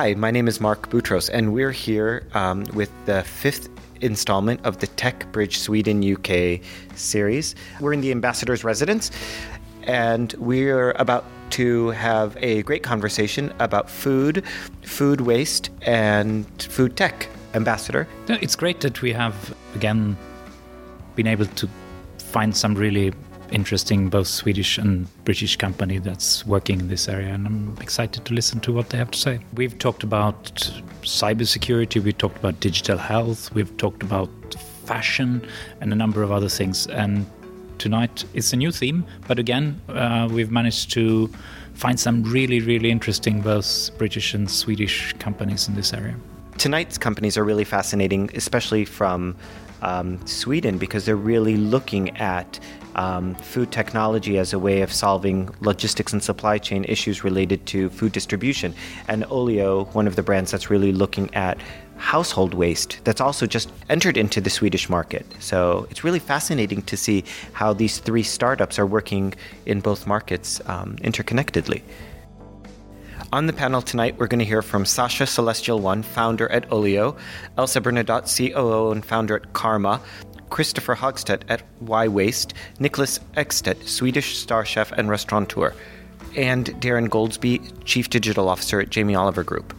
Hi, my name is Mark Boutros, and we're here um, with the fifth installment of the Tech Bridge Sweden UK series. We're in the ambassador's residence, and we're about to have a great conversation about food, food waste, and food tech. Ambassador. It's great that we have again been able to find some really interesting both Swedish and British company that's working in this area, and I'm excited to listen to what they have to say. We've talked about cybersecurity, we've talked about digital health, we've talked about fashion, and a number of other things. And tonight it's a new theme, but again, uh, we've managed to find some really, really interesting both British and Swedish companies in this area tonight's companies are really fascinating, especially from um, Sweden, because they're really looking at um, food technology as a way of solving logistics and supply chain issues related to food distribution. And Olio, one of the brands that's really looking at household waste, that's also just entered into the Swedish market. So it's really fascinating to see how these three startups are working in both markets um, interconnectedly. On the panel tonight, we're going to hear from Saasha Celestial One, founder at Olio, Elsa Bernadotte, COO and founder at Karma, Kristoffer Hagstedt at Y Waste, Niklas Ekstedt, Swedish star chef and restaurateur, and Darren Goldsby, Chief Digital Officer at Jamie Oliver Group.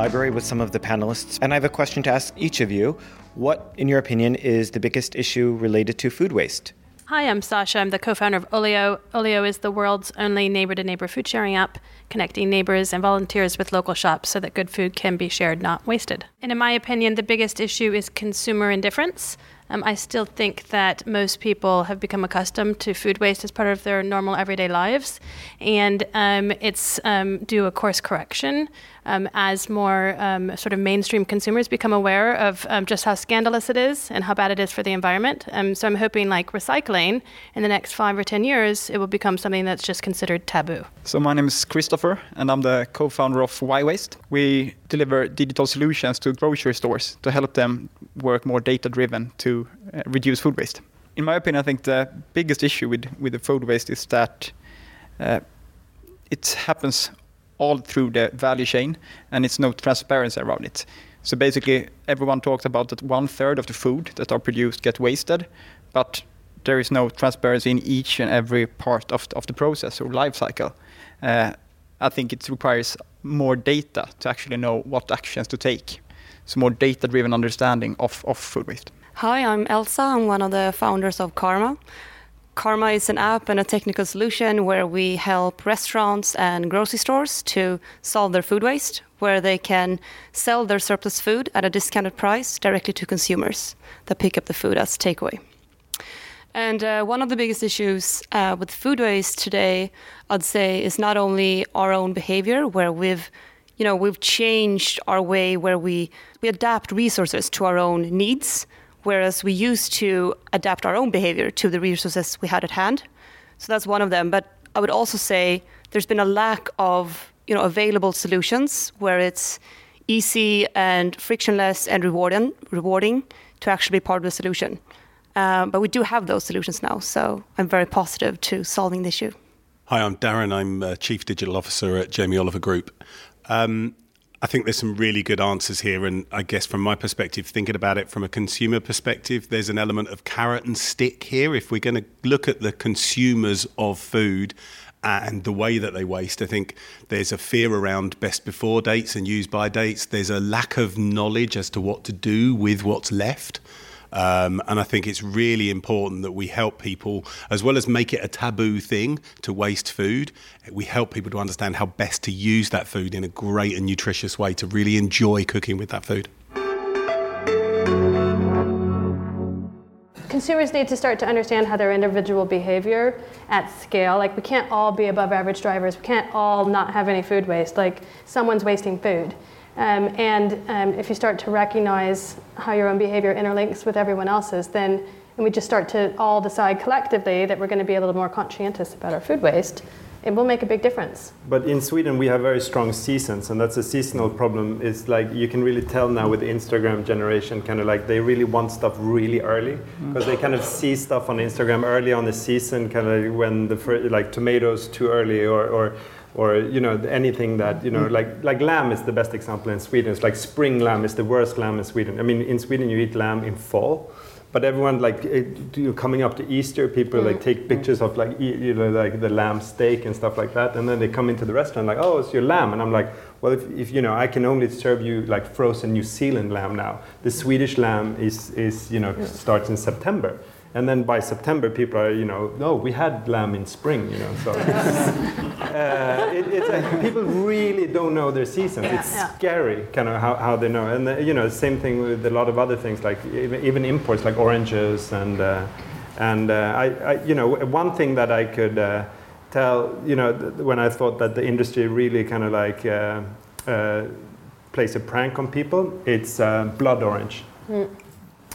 Library with some of the panelists, and I have a question to ask each of you. What, in your opinion, is the biggest issue related to food waste? Hi, I'm Saasha. I'm the co founder of Olio. Olio is the world's only neighbor to neighbor food sharing app, connecting neighbors and volunteers with local shops so that good food can be shared, not wasted. And in my opinion, the biggest issue is consumer indifference. Um, I still think that most people have become accustomed to food waste as part of their normal everyday lives, and um, it's um, due a course correction um, as more um, sort of mainstream consumers become aware of um, just how scandalous it is and how bad it is for the environment. so I'm hoping, like recycling, in the next five or ten years, it will become something that's just considered taboo. So my name is Kristoffer, and I'm the co-founder of Whywaste. We deliver digital solutions to grocery stores to help them work more data-driven to uh, reduce food waste. In my opinion, I think the biggest issue with, with the food waste is that uh, it happens all through the value chain and it's no transparency around it. So basically, everyone talks about that one third of the food that are produced get wasted, but there is no transparency in each and every part of, of the process or life cycle. Uh, I think it requires more data to actually know what actions to take. So more data-driven understanding of, of food waste. Hi, I'm Elsa. I'm one of the founders of Karma. Karma is an app and a technical solution where we help restaurants and grocery stores to solve their food waste, where they can sell their surplus food at a discounted price directly to consumers that pick up the food as takeaway. And uh, one of the biggest issues uh, with food waste today, I'd say, is not only our own behavior, where we've, you know, we've changed our way where we we adapt resources to our own needs, whereas we used to adapt our own behavior to the resources we had at hand. So that's one of them. But I would also say there's been a lack of, you know, available solutions where it's easy and frictionless and rewarding, rewarding to actually be part of the solution. Um, but we do have those solutions now, so I'm very positive to solving the issue. Hi, I'm Darren. I'm uh, Chief Digital Officer at Jamie Oliver Group. Um, I think there's some really good answers here. And I guess from my perspective, thinking about it from a consumer perspective, there's an element of carrot and stick here. If we're going to look at the consumers of food and the way that they waste, I think there's a fear around best before dates and use by dates. There's a lack of knowledge as to what to do with what's left. Um, and I think it's really important that we help people, as well as make it a taboo thing to waste food, we help people to understand how best to use that food in a great and nutritious way to really enjoy cooking with that food. consumers need to start to understand how their individual behavior at scale. Like we can't all be above average drivers. We can't all not have any food waste. Like someone's wasting food um, and um, if you start to recognize how your own behavior interlinks with everyone else's, then and we just start to all decide collectively that we're going to be a little more conscientious about our food waste, it will make a big difference. But in Sweden, we have very strong seasons, and that's a seasonal problem. It's like you can really tell now with the Instagram generation, kind of like they really want stuff really early because they kind of see stuff on Instagram early on the season, kind of when the fir- like tomatoes too early or. or or you know anything that you know like like lamb is the best example in Sweden. It's like spring lamb is the worst lamb in Sweden. I mean in Sweden you eat lamb in fall, but everyone like you coming up to Easter, people like mm. take pictures of like you know like the lamb steak and stuff like that, and then they come into the restaurant like, oh, it's your lamb, and I'm like, well, if, if you know, I can only serve you like frozen New Zealand lamb now. The Swedish lamb is is you know starts in September. And then by September, people are, you know, no, we had lamb in spring, you know. So uh, it, it's like people really don't know their seasons. Yeah, it's yeah. scary, kind of how, how they know. And uh, you know, same thing with a lot of other things, like even, even imports, like oranges and uh, and uh, I, I, you know, one thing that I could uh, tell, you know, th- when I thought that the industry really kind of like uh, uh, plays a prank on people, it's uh, blood orange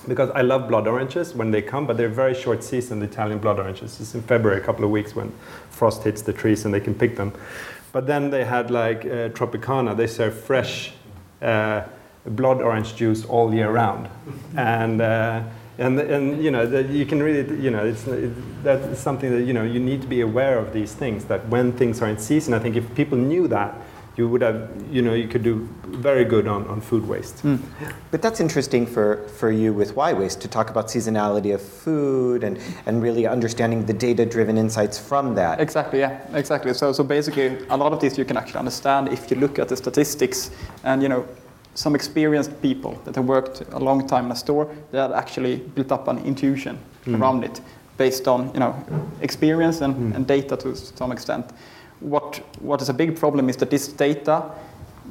because I love blood oranges when they come, but they're very short season, the Italian blood oranges. It's in February, a couple of weeks when frost hits the trees and they can pick them. But then they had like uh, Tropicana, they serve fresh uh, blood orange juice all year round. And, uh, and, and you know, that you can really, you know, it's, it, that's something that, you know, you need to be aware of these things, that when things are in season, I think if people knew that, you would have, you know, you could do very good on, on food waste. Hmm. But that's interesting for, for you with Whywaste to talk about seasonality of food and, and really understanding the data driven insights from that. Exactly, yeah, exactly. So, so basically, a lot of this you can actually understand if you look at the statistics and you know some experienced people that have worked a long time in a store they had actually built up an intuition hmm. around it based on you know experience and, hmm. and data to some extent. What what is a big problem is that this data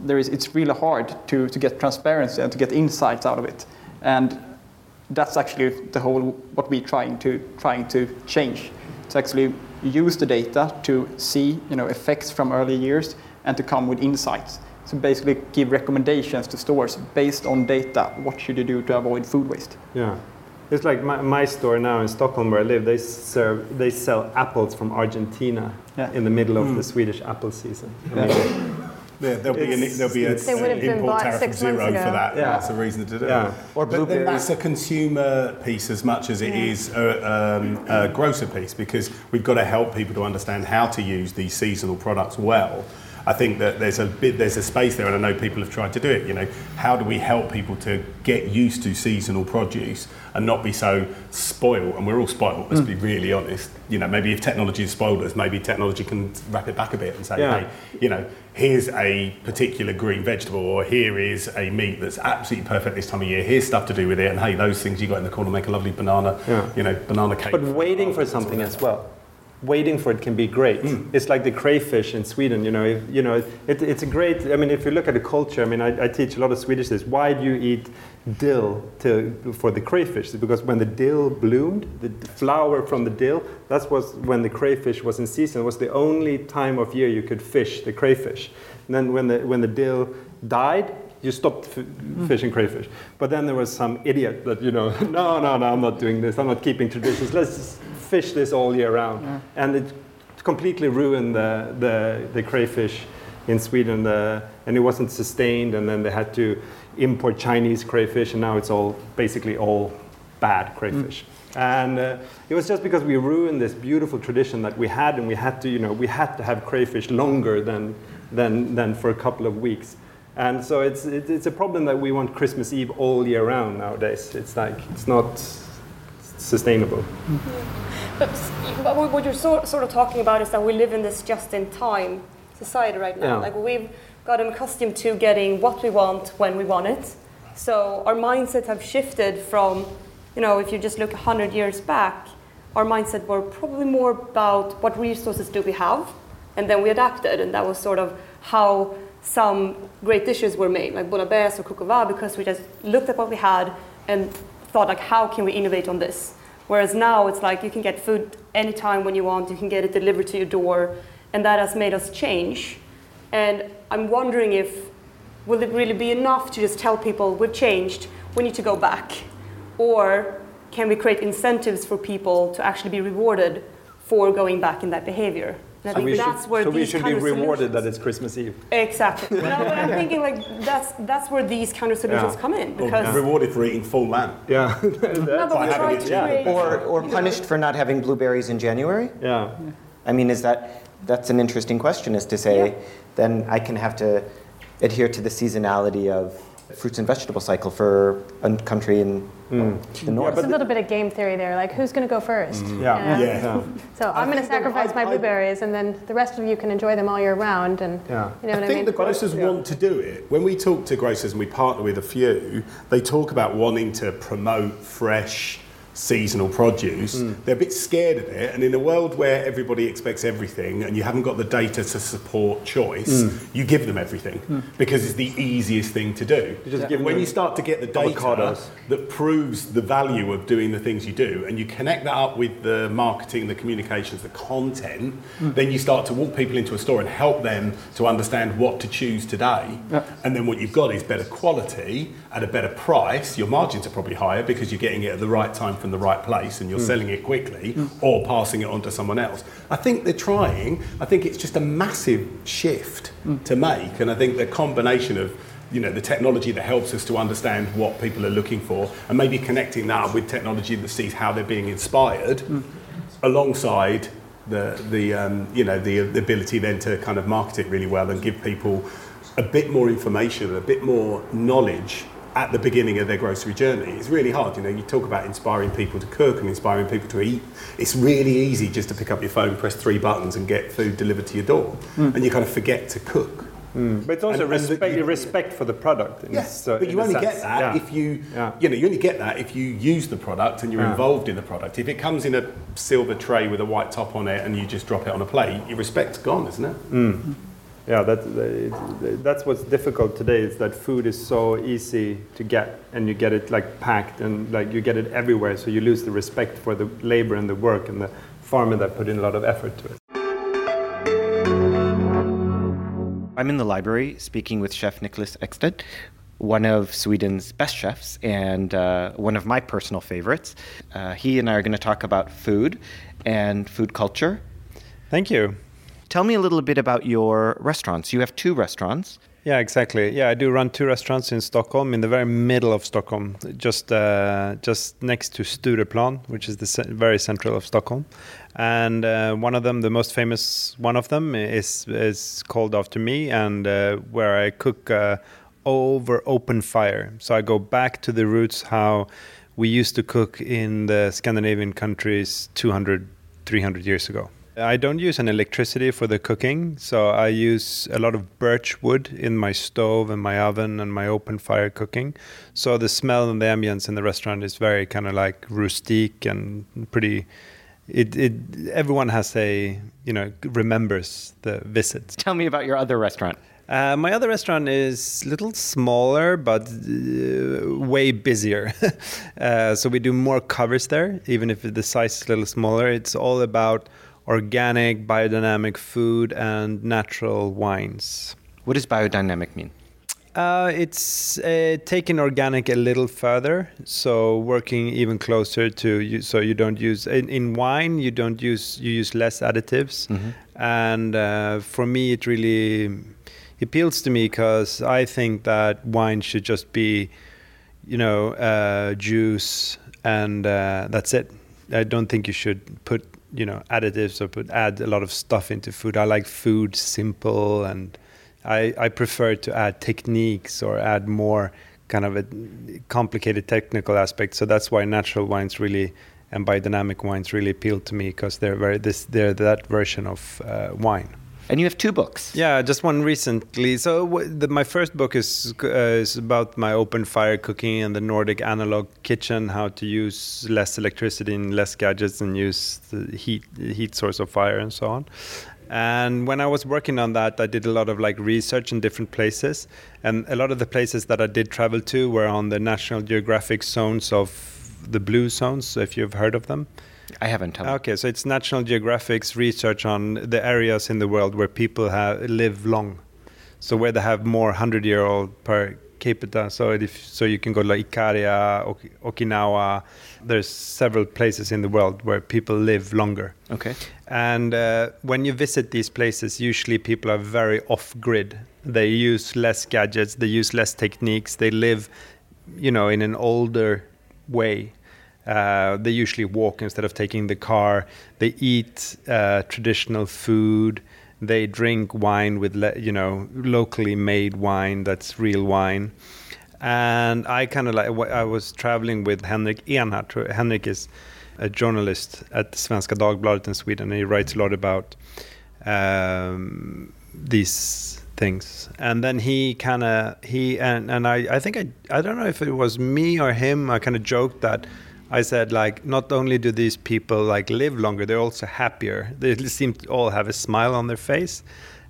there is it's really hard to, to get transparency and to get insights out of it. And that's actually the whole what we're trying to trying to change. To actually use the data to see you know effects from early years and to come with insights. So basically give recommendations to stores based on data. What should you do to avoid food waste? Yeah. It's like my, my store now in Stockholm where I live, they serve they sell apples from Argentina Yeah. in the middle of the Swedish apple season. I mean, There, there'll be, an, there'll be a, They would have an been import bought tariff of six zero months for that. Yeah. That's a reason to do it. Yeah. Or but then blueberries. that's a consumer piece as much as it is a, um, a grocer piece because we've got to help people to understand how to use these seasonal products well. I think that there's a bit, there's a space there, and I know people have tried to do it. You know, how do we help people to get used to seasonal produce and not be so spoiled? And we're all spoiled. Let's mm. be really honest. You know, maybe if technology has spoiled us, maybe technology can wrap it back a bit and say, Yeah. hey, you know, here's a particular green vegetable, or here is a meat that's absolutely perfect this time of year. Here's stuff to do with it, and hey, those things you got in the corner make a lovely banana, Yeah. you know, banana cake. But waiting for something as well. Waiting for it can be great. Mm. It's like the crayfish in Sweden. You know, if, you know, it, it's a great. I mean, if you look at the culture, I mean, I, I teach a lot of Swedish. This. Why do you eat dill to, for the crayfish? Because when the dill bloomed, the flower from the dill, that was when the crayfish was in season. It was the only time of year you could fish the crayfish. And then when the when the dill died, you stopped f- mm. fishing crayfish. But then there was some idiot that, you know, no, no, no, I'm not doing this. I'm not keeping traditions. Let's just fish this all year round. And it completely ruined the, the, the crayfish in Sweden. The, and it wasn't sustained. And then they had to import Chinese crayfish. And now it's all basically all bad crayfish. And uh, it was just because we ruined this beautiful tradition that we had, and we had to, you know, we had to have crayfish longer than, than, than for a couple of weeks. And so it's, it's a problem that we want Christmas Eve all year round nowadays. It's like, it's not sustainable. Mm-hmm. But s- what you're sort, of talking about is that we live in this just-in-time society right now. Yeah. Like we've gotten accustomed to getting what we want when we want it. So our mindsets have shifted from, you know, if you just look 100 years back, our mindset were probably more about what resources do we have, and then we adapted, and that was sort of how some great dishes were made, like bolognese or kukova, because we just looked at what we had and thought like, how can we innovate on this? Whereas now it's like you can get food anytime when you want, you can get it delivered to your door, and that has made us change. And I'm wondering if will it really be enough to just tell people we've changed, we need to go back, or can we create incentives for people to actually be rewarded for going back in that behavior? And I So think we that's should, where so we should be rewarded that it's Christmas Eve. Exactly. no, but I'm thinking like that's that's where these counter solutions Yeah. come in Or because rewarded for eating full lamb. Yeah. no, but by we having try it to Or, or punished for not having blueberries in January? yeah. I mean, is that that's an interesting question? Is to say, Yeah. then I can have to adhere to the seasonality of fruits and vegetable cycle for a country in mm. the north. It's a little bit of game theory there. Like, who's going to go first? Mm-hmm. Yeah. Yeah. Yeah. So I'm going to think that sacrifice I- my I- blueberries, and then the rest of you can enjoy them all year round. And Yeah. you know I what I, think mean? the grocers want to do it. When we talk to grocers and we partner with a few, they talk about wanting to promote fresh, seasonal produce. Mm. They're a bit scared of it, and in a world where everybody expects everything and you haven't got the data to support choice, mm. you give them everything mm. because it's the easiest thing to do. You just give when you start to get the data avocados. that proves the value of doing the things you do, and you connect that up with the marketing, the communications, the content, then you start to walk people into a store and help them to understand what to choose today. And then what you've got is better quality at a better price. Your margins are probably higher because you're getting it at the right time from the right place and you're mm. selling it quickly mm. or passing it on to someone else. I think they're trying. I think it's just a massive shift mm. to make, and I think the combination of you know the technology that helps us to understand what people are looking for and maybe connecting that with technology that sees how they're being inspired alongside the the um, you know the, the ability then to kind of market it really well and give people a bit more information a bit more knowledge at the beginning of their grocery journey it's really hard you know you talk about inspiring people to cook and inspiring people to eat it's really easy just to pick up your phone press three buttons and get food delivered to your door hmm. and you kind of forget to cook hmm. But it's also And- and the- respect, you- respect for the product. Yes, so- but you only sense. get that Yeah. if you, Yeah. you know, you only get that if you use the product and you're Yeah. involved in the product. If it comes in a silver tray with a white top on it and you just drop it on a plate, your respect's gone, isn't it? Hmm. Yeah, that, that- that's what's difficult today is that food is so easy to get and you get it like packed and like you get it everywhere. So you lose the respect for the labor and the work and the farmer that put in a lot of effort to it. I'm in the library speaking with Chef Niklas Ekstedt, one of Sweden's best chefs and uh, one of my personal favorites. Uh, he and I are going to talk about food and food culture. Thank you. Tell me a little bit about your restaurants. You have two restaurants. Yeah, exactly. Yeah, I do run two restaurants in Stockholm, in the very middle of Stockholm, just uh, just next to Stureplan, which is the very central of Stockholm. And uh, one of them, the most famous one of them, is is called after me, and uh, where I cook uh, over open fire. So I go back to the roots how we used to cook in the Scandinavian countries 200, 300 years ago. I don't use an electricity for the cooking, so I use a lot of birch wood in my stove and my oven and my open fire cooking. So the smell and the ambience in the restaurant is very kind of like rustique and pretty. It, it everyone has a you know remembers the visit. Tell me about your other restaurant. Uh, my other restaurant is a little smaller, but uh, way busier. uh, so we do more covers there, even if the size is a little smaller. It's all about organic, biodynamic food and natural wines. What does biodynamic mean? Uh, it's uh, taking organic a little further, so working even closer to you. So you don't use in, in wine, you don't use you use less additives, and uh, for me it really appeals to me because I think that wine should just be, you know, uh, juice and uh, that's it. I don't think you should put you know additives or put add a lot of stuff into food. I like food simple and I, I prefer to add techniques or add more kind of a complicated technical aspect. So that's why natural wines really and biodynamic wines really appeal to me because they're very this they're that version of uh, wine. And you have two books. Yeah, just one recently. So w- the, my first book is uh, is about my open fire cooking and the Nordic analog kitchen, how to use less electricity and less gadgets and use the heat heat source of fire and so on. And when I was working on that, I did a lot of like research in different places, and a lot of the places that I did travel to were on the National Geographic zones of the blue zones. If you've heard of them. I haven't. Okay, so it's National Geographic's research on the areas in the world where people have live long, so where they have more hundred-year-old per capita. So if so, you can go to like Ikaria, Ok- Okinawa. There's several places in the world where people live longer. Okay. And uh, when you visit these places, usually people are very off grid. They use less gadgets, they use less techniques, they live, you know, in an older way. Uh, they usually walk instead of taking the car. They eat uh, traditional food. They drink wine with, le- you know, locally made wine that's real wine. And I kind of like, I was traveling with Henrik Ennart. Henrik is a journalist at Svenska Dagbladet in Sweden. And he writes a lot about um, these things. And then he kind of he and and I I think I I don't know if it was me or him. I kind of joked that. I said like not only do these people like live longer, they're also happier. They seem to all have a smile on their face.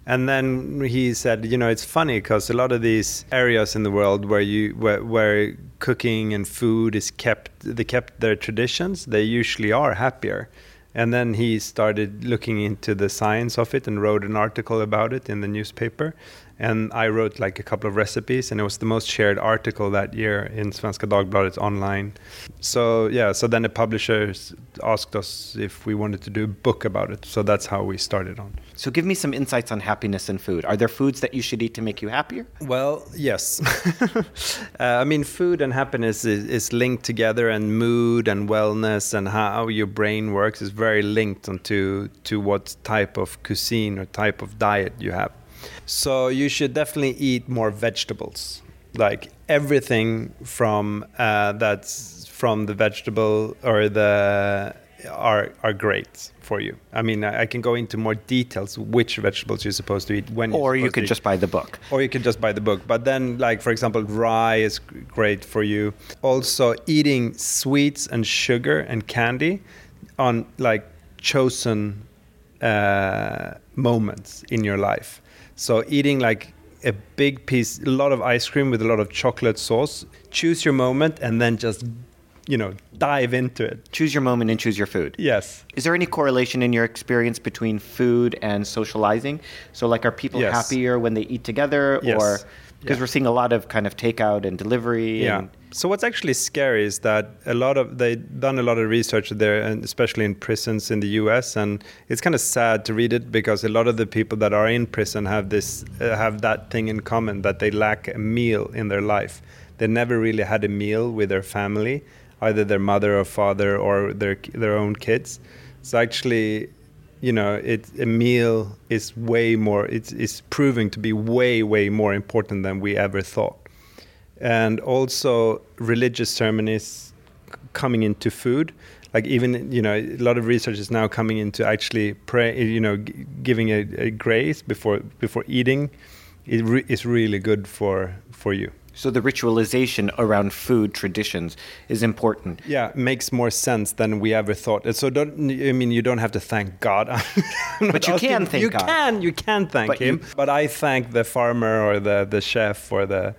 And then he said, you know, it's funny because a lot of these areas in the world where you where, where cooking and food is kept, they kept their traditions. They usually are happier. And then he started looking into the science of it and wrote an article about it in the newspaper. And I wrote like a couple of recipes, and it was the most shared article that year in Svenska Dagbladet online. So yeah, so then the publishers asked us if we wanted to do a book about it. So that's how we started on. So give me some insights on happiness and food. Are there foods that you should eat to make you happier? Well, yes. uh, I mean, food and happiness is, is linked together, and mood and wellness and how your brain works is very linked onto to what type of cuisine or type of diet you have. So you should definitely eat more vegetables, like everything from uh, that's from the vegetable or the are are great for you. I mean, I I can go into more details which vegetables you're supposed to eat when. Or you could just buy the book. or you can just buy the book. But then, like for example, rye is great for you. Also, eating sweets and sugar and candy on like chosen uh, moments in your life. So eating like a big piece, a lot of ice cream with a lot of chocolate sauce. Choose your moment and then just, you know, dive into it. Choose your moment and choose your food. Yes. Is there any correlation in your experience between food and socializing? So, like, are people Yes. happier when they eat together, Yes. or because Yeah. we're seeing a lot of kind of takeout and delivery? Yeah. And, So what's actually scary is that a lot of they've done a lot of research there, and especially in prisons in the U.S. And it's kind of sad to read it because a lot of the people that are in prison have this uh, have that thing in common that they lack a meal in their life. They never really had a meal with their family, either their mother or father or their their own kids. So actually, you know, it a meal is way more. It's it's proving to be way way more important than we ever thought and also religious ceremonies coming into food. Like even you know a lot of research is now coming into actually pray you know g- giving a, a grace before before eating it re- is really good for for you. So, the ritualization around food traditions is important. yeah makes more sense than we ever thought. So don't i mean you don't have to thank god. But you asking- can thank you God. can you can thank But him. You- but i thank the farmer or the the chef or the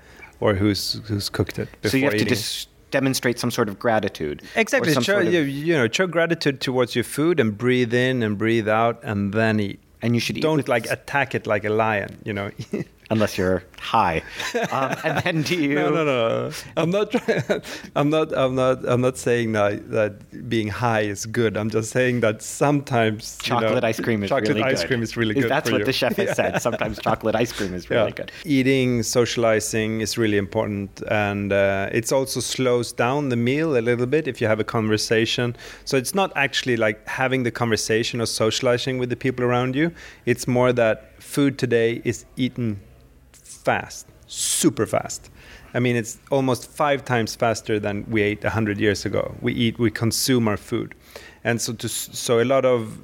or who's who's cooked it before So, you have to just demonstrate some sort of gratitude. Exactly. Show, sort of- you, you know, show gratitude towards your food and breathe in and breathe out and then eat. and you should Don't like attack it like a lion, you know. unless you're high. Um, and then do you? no, no, no. I'm not trying. I'm not. I'm not. I'm not saying that that being high is good. I'm just saying that sometimes you know, Chocolate ice cream is chocolate really ice good. cream is really good. That's what you. the chef has said. Sometimes chocolate ice cream is really Yeah. good. Eating, socializing is really important, and uh, it's also slows down the meal a little bit if you have a conversation. So it's not actually like having the conversation or socializing with the people around you. It's more that food today is eaten fast, super fast. I mean, it's almost five times faster than we ate hundred years ago. We eat, we consume our food, and so to so a lot of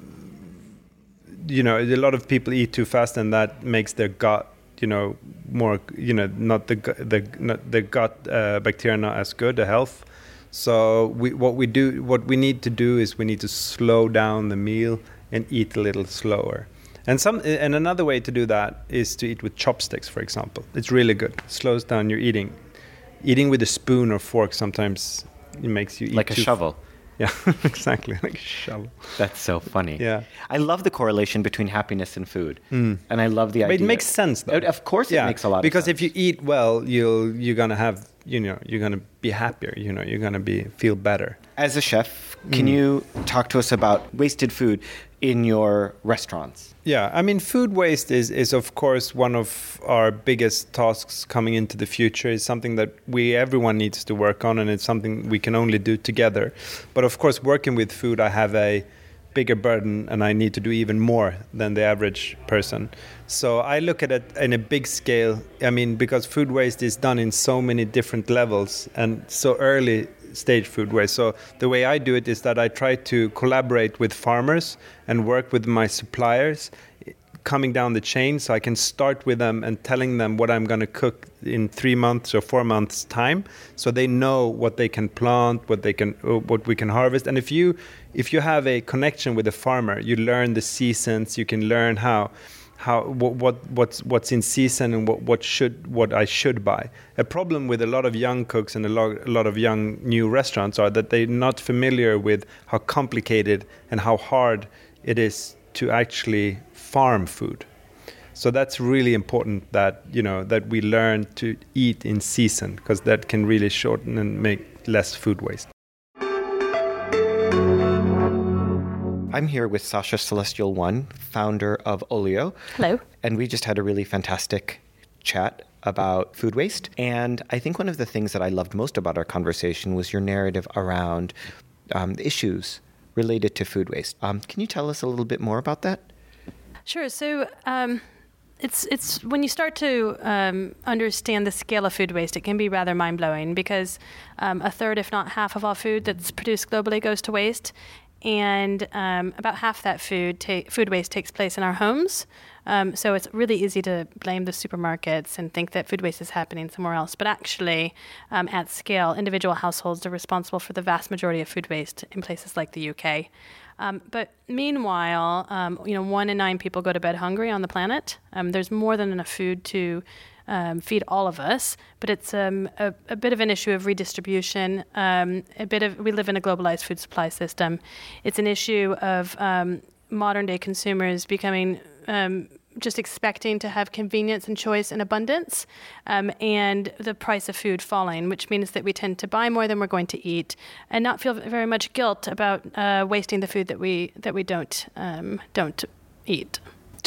you know a lot of people eat too fast and that makes their gut you know more you know not the the not the gut uh, bacteria not as good the health so we what we do what we need to do is we need to slow down the meal and eat a little slower and some and another way to do that is to eat with chopsticks for example it's really good slows down your eating eating with a spoon or fork sometimes it makes you eat Like a shovel. Yeah, exactly, like a shovel. That's so funny. Yeah. I love the correlation between happiness and food, mm. and I love the But idea. it makes sense though. Of course, it makes a lot because of sense. if you eat well, you'll you're gonna have you know you're gonna be happier. You know you're gonna be feel better. As a chef, can mm. you talk to us about wasted food in your restaurants? Yeah, I mean, food waste is, is of course one of our biggest tasks coming into the future. It's something that we everyone needs to work on, and it's something we can only do together. But of course, working with food, I have a bigger burden, and I need to do even more than the average person. So I look at it in a big scale. I mean, because food waste is done in so many different levels and so early stage food waste. So the way I do it is that I try to collaborate with farmers and work with my suppliers coming down the chain so I can start with them and telling them what I'm going to cook in 3 months or 4 months time so they know what they can plant what they can what we can harvest and if you if you have a connection with a farmer you learn the seasons you can learn how how what, what what's what's in season and what what should what I should buy. A problem with a lot of young cooks and a lot, a lot of young new restaurants are that they're not familiar with how complicated and how hard it is to actually farm food. So that's really important that you know that we learn to eat in season because that can really shorten and make less food waste. I'm here with Saasha Celestial One, founder of Olio. Hello. And we just had a really fantastic chat about food waste. And I think one of the things that I loved most about our conversation was your narrative around um, issues related to food waste. Um, can you tell us a little bit more about that? Sure. So um, it's it's when you start to um, understand the scale of food waste, it can be rather mind blowing because um, a third, if not half, of all food that's produced globally goes to waste, and um, about half that food ta- food waste takes place in our homes. Um, so it's really easy to blame the supermarkets and think that food waste is happening somewhere else. But actually, um, at scale, individual households are responsible for the vast majority of food waste in places like the UK. Um, but meanwhile, um, you know, one in nine people go to bed hungry on the planet. Um, there's more than enough food to um, feed all of us, but it's um, a, a, bit of an issue of redistribution. Um, a bit of we live in a globalized food supply system. It's an issue of um, modern day consumers becoming just expecting to have convenience and choice and abundance, um, and the price of food falling, which means that we tend to buy more than we're going to eat, and not feel very much guilt about uh, wasting the food that we that we don't um, don't eat.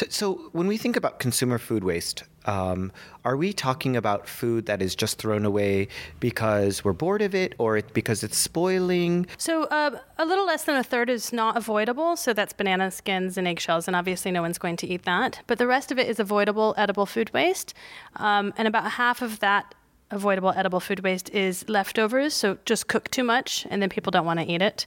So, when we think about consumer food waste, um, are we talking about food that is just thrown away because we're bored of it or it, because it's spoiling? So, uh, a little less than a third is not avoidable. So, that's banana skins and eggshells, and obviously, no one's going to eat that. But the rest of it is avoidable edible food waste. Um, and about half of that avoidable edible food waste is leftovers, so just cook too much and then people don't want to eat it.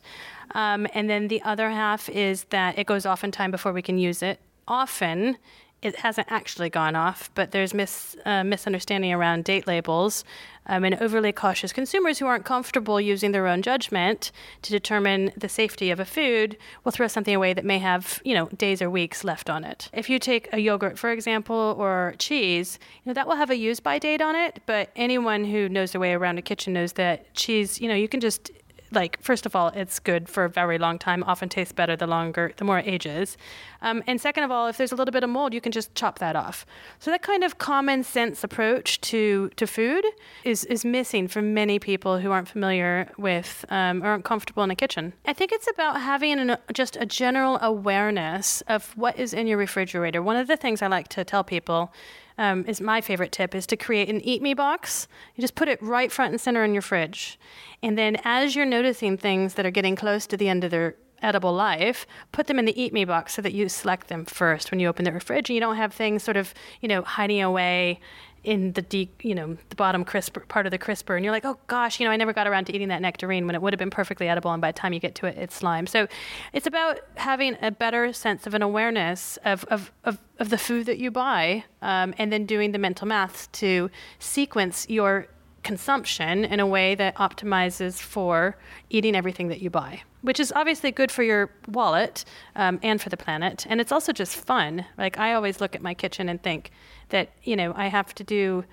Um, and then the other half is that it goes off in time before we can use it often it hasn't actually gone off, but there's mis, uh, misunderstanding around date labels um, and overly cautious consumers who aren't comfortable using their own judgment to determine the safety of a food will throw something away that may have you know days or weeks left on it. If you take a yogurt, for example, or cheese, you know that will have a use by date on it. But anyone who knows their way around a kitchen knows that cheese, you know, you can just like first of all it's good for a very long time often tastes better the longer the more it ages. Um, and second of all if there's a little bit of mold you can just chop that off. So that kind of common sense approach to to food is is missing for many people who aren't familiar with um, or aren't comfortable in a kitchen. I think it's about having an, just a general awareness of what is in your refrigerator. One of the things i like to tell people um, is my favorite tip is to create an eat me box. You just put it right front and center in your fridge. And then as you're noticing things that are getting close to the end of their edible life, put them in the eat me box so that you select them first when you open the fridge and you don't have things sort of, you know, hiding away in the deep, you know, the bottom crisp part of the crisper, and you're like, oh gosh, you know, I never got around to eating that nectarine when it would have been perfectly edible, and by the time you get to it, it's slime. So, it's about having a better sense of an awareness of of of, of the food that you buy, um, and then doing the mental math to sequence your consumption in a way that optimizes for eating everything that you buy, which is obviously good for your wallet um, and for the planet. And it's also just fun. Like, I always look at my kitchen and think that, you know, I have to do.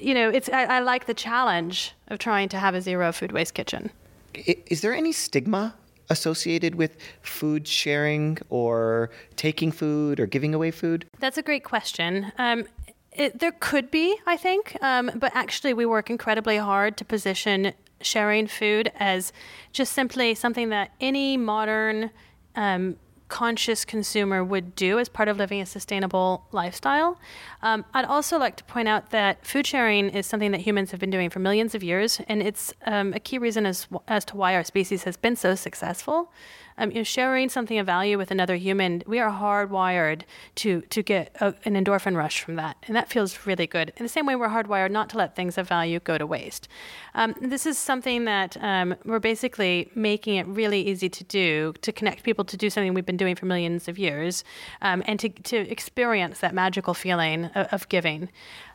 You know, it's I, I like the challenge of trying to have a zero food waste kitchen. Is there any stigma associated with food sharing or taking food or giving away food? That's a great question. Um, it, there could be, I think, um, but actually, we work incredibly hard to position sharing food as just simply something that any modern um, conscious consumer would do as part of living a sustainable lifestyle. Um, I'd also like to point out that food sharing is something that humans have been doing for millions of years, and it's um, a key reason as, as to why our species has been so successful um, you know, sharing something of value with another human, we are hardwired to to get a, an endorphin rush from that, and that feels really good. In the same way, we're hardwired not to let things of value go to waste. Um, this is something that um, we're basically making it really easy to do to connect people to do something we've been doing for millions of years, um, and to to experience that magical feeling of, of giving.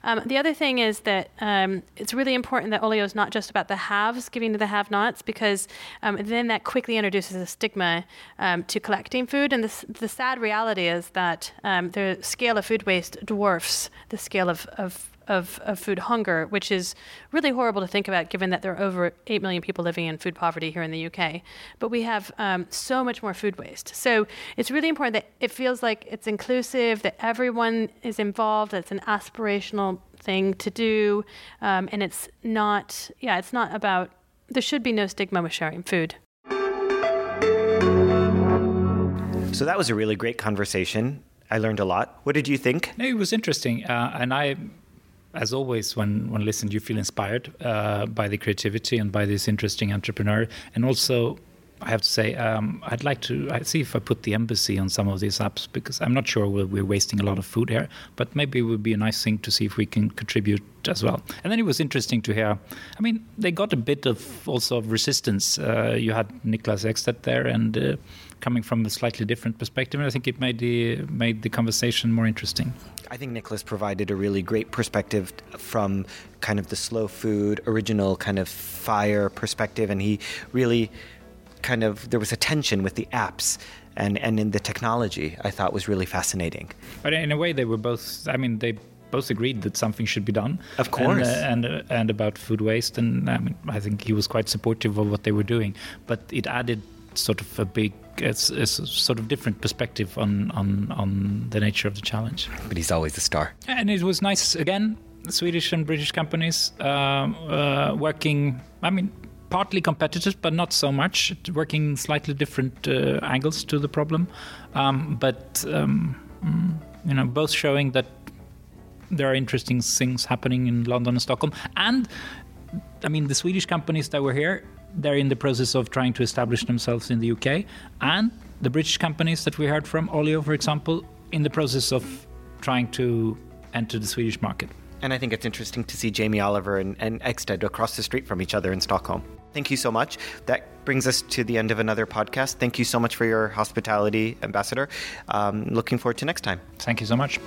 Um, the other thing is that um, it's really important that Olio is not just about the haves giving to the have-nots, because then that quickly introduces a stigma um, to collecting food. And the, the sad reality is that um, the scale of food waste dwarfs the scale of, of of, of, food hunger, which is really horrible to think about given that there are over 8 million people living in food poverty here in the UK. But we have um, so much more food waste. So it's really important that it feels like it's inclusive, that everyone is involved, that it's an aspirational thing to do. Um, and it's not, yeah, it's not about, there should be no stigma with sharing food. So that was a really great conversation. I learned a lot. What did you think? No, it was interesting, uh, and I, as always, when when listened, you feel inspired uh, by the creativity and by this interesting entrepreneur, and also. I have to say, um, I'd like to I'd see if I put the embassy on some of these apps because I'm not sure we're, we're wasting a lot of food here, but maybe it would be a nice thing to see if we can contribute as well. And then it was interesting to hear. I mean, they got a bit of also of resistance. Uh, you had Niklas Ekstedt there, and uh, coming from a slightly different perspective. And I think it made the made the conversation more interesting. I think Niklas provided a really great perspective from kind of the slow food, original kind of fire perspective, and he really kind of there was a tension with the apps and and in the technology. I thought was really fascinating. But in a way, they were both. I mean, they both agreed that something should be done. Of course. And uh, and, uh, and about food waste, and I mean, I think he was quite supportive of what they were doing. But it added sort of a big it's, it's, a sort of different perspective on, on on the nature of the challenge. But he's always a star. And it was nice again. Swedish and British companies uh, uh, working. I mean, partly competitive, but not so much. Working slightly different uh, angles to the problem, um, but um, mm, you know, both showing that there are interesting things happening in London and Stockholm, and I mean, the Swedish companies that were here they're in the process of trying to establish themselves in the UK, and the British companies that we heard from, Olio, for example, in the process of trying to enter the Swedish market. And I think it's interesting to see Jamie Oliver and, and Ekstedt across the street from each other in Stockholm. Thank you so much. That brings us to the end of another podcast. Thank you so much for your hospitality, Ambassador. Um, looking forward to next time. Thank you so much.